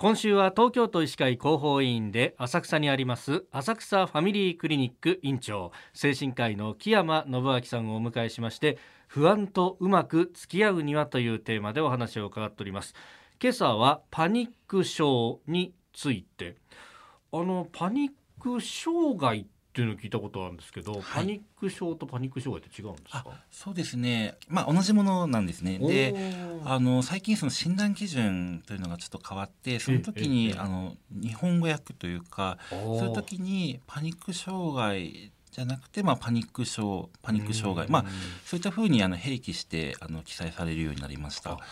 今週は東京都医師会広報委員で浅草にあります浅草ファミリークリニック院長精神科医の木山信明さんをお迎えしまして不安とうまく付き合うにはというテーマでお話を伺っております。今朝はパニック症について。あのパニック障害っていうのを聞いたことあるんですけど、はい、パニック症とパニック障害って違うんですか？そうですね。まあ同じものなんですね。であの最近その診断基準というのがちょっと変わってその時にあの日本語訳というかそういう時にパニック障害じゃなくて、まあ、パニック症パニック障害、まあ、そういったふうにあの併記してあの記載されるようになりました。なる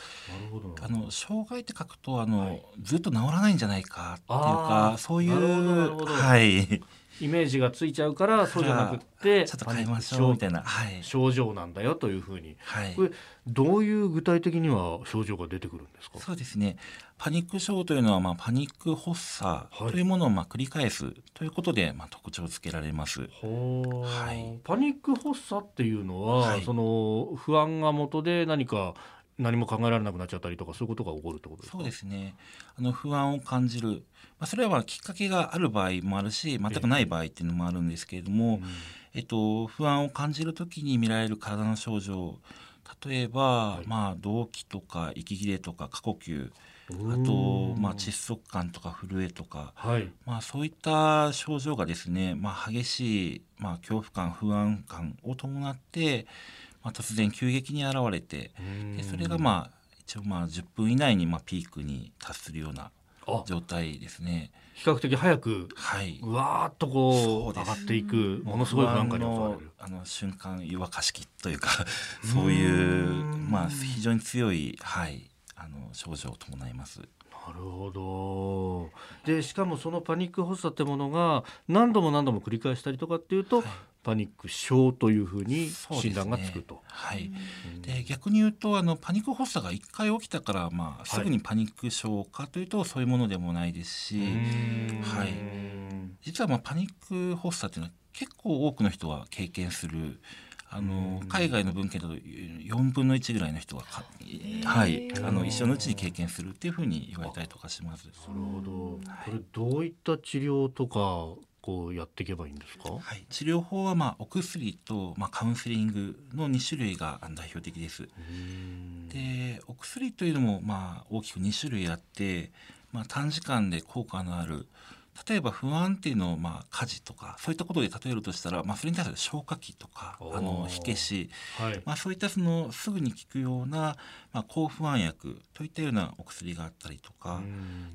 ほど。あの障害って書くとあの、はい、ずっと治らないんじゃないかっていうかそういうはいイメージがついちゃうからそうじゃなくてちょっと変えましょうみたいな、はい、症状なんだよというふうに、はい、これどういう具体的には症状が出てくるんですか？そうですね。パニック症というのは、まあ、パニック発作というものをまあ繰り返すということで、まあ、特徴をつけられます、はい、パニック発作っていうのは、はい、その不安が元で何か何も考えられなくなっちゃったりとかそういうことが起こるってことですか？そうですね。あの不安を感じる、まあ、それはきっかけがある場合もあるし全くない場合っていうのもあるんですけれども、えっと、不安を感じる時に見られる体の症状例えば、はい、まあ動悸とか息切れとか過呼吸あと、まあ、窒息感とか震えとか、はい、まあ、そういった症状がですね、まあ、激しい、まあ、恐怖感不安感を伴ってまあ、突然急激に現れてでそれがまあ一応まあ10分以内にまあピークに達するような状態ですね。比較的早く、はい、うわーっとこう上がっていくものすごい不安感にあの瞬間湯沸かし器というかそういうまあ非常に強い、はい、あの症状を伴います。なるほど。でしかもそのパニック発作ってものが何度も何度も繰り返したりとかっていうと、はい、パニック症というふうに診断がつくと。ね、はい、で逆に言うとあのパニック発作が1回起きたから、まあ、すぐにパニック症かというと、そういうものでもないですし、はい、実はまあパニック発作というのは結構多くの人は経験するあの海外の文献だと4分の1ぐらいの人がはい、あの一生のうちに経験するっていうふうに言われたりとかします。なるほど、はい、これどういった治療とかこうやっていけばいいんですか、はい、治療法はまあお薬とまあカウンセリングの2種類が代表的です。でお薬というのもまあ大きく2種類あって、まあ、短時間で効果のある例えば不安っていうのをまあ家事とかそういったことで例えるとしたら、まあ、それに対する消化器とかあの火消し、はい、まあ、そういったそのすぐに効くような、まあ、抗不安薬といったようなお薬があったりとか。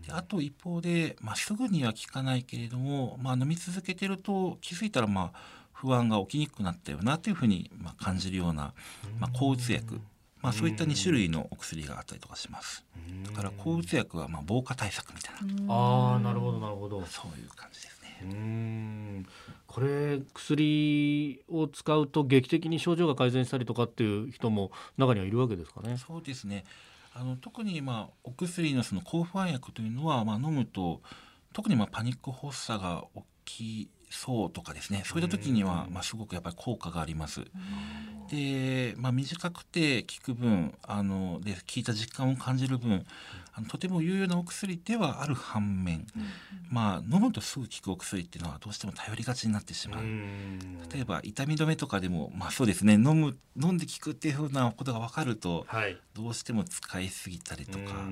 であと一方で、まあ、すぐには効かないけれども、まあ、飲み続けてると気づいたらまあ不安が起きにくくなったよなというふうにまあ感じるような、まあ、抗うつ薬まあ、そういった2種類のお薬があったりとかします。だから抗うつ薬はまあ防火対策みたいな。ああ、なるほどなるほど。そういう感じですね。うんこれ薬を使うと劇的に症状が改善したりとかっていう人も中にはいるわけですかね。そうですね。あの特にまあお薬のその抗不安薬というのはまあ飲むと特にまあパニック発作が起きそうとかですね。そういった時には、まあ、すごくやっぱり効果があります。で、まあ、短くて効く分あので効いた実感を感じる分あのとても有用なお薬ではある反面、まあ、飲むとすぐ効くお薬っていうのはどうしても頼りがちになってしまう。例えば痛み止めとかでも、まあ、そうですね。飲む飲んで効くっていうふうなことが分かると、はい、どうしても使いすぎたりとか。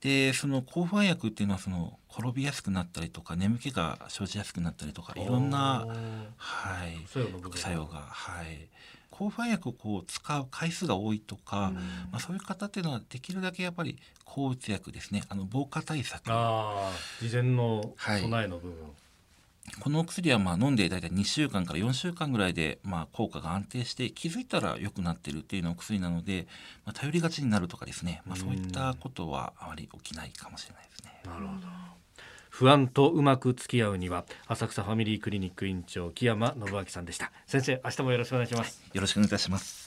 でその抗不安薬っていうのはその転びやすくなったりとか眠気が生じやすくなったりとかいろんな、はい、副作用が、はい、抗不安薬をこう使う回数が多いとか、うん、まあ、そういう方っていうのはできるだけやっぱり抗うつ薬ですね。あの防火対策。あ事前の備えの部分、はいこのお薬はまあ飲んで大体2週間から4週間ぐらいでまあ効果が安定して気づいたら良くなってるっていうのお薬なので、まあ、頼りがちになるとかですね、まあ、そういったことはあまり起きないかもしれないですね。なるほど。不安とうまく付き合うには浅草ファミリークリニック院長木山信明さんでした。先生明日もよろしくお願いします、よろしくお願いいたします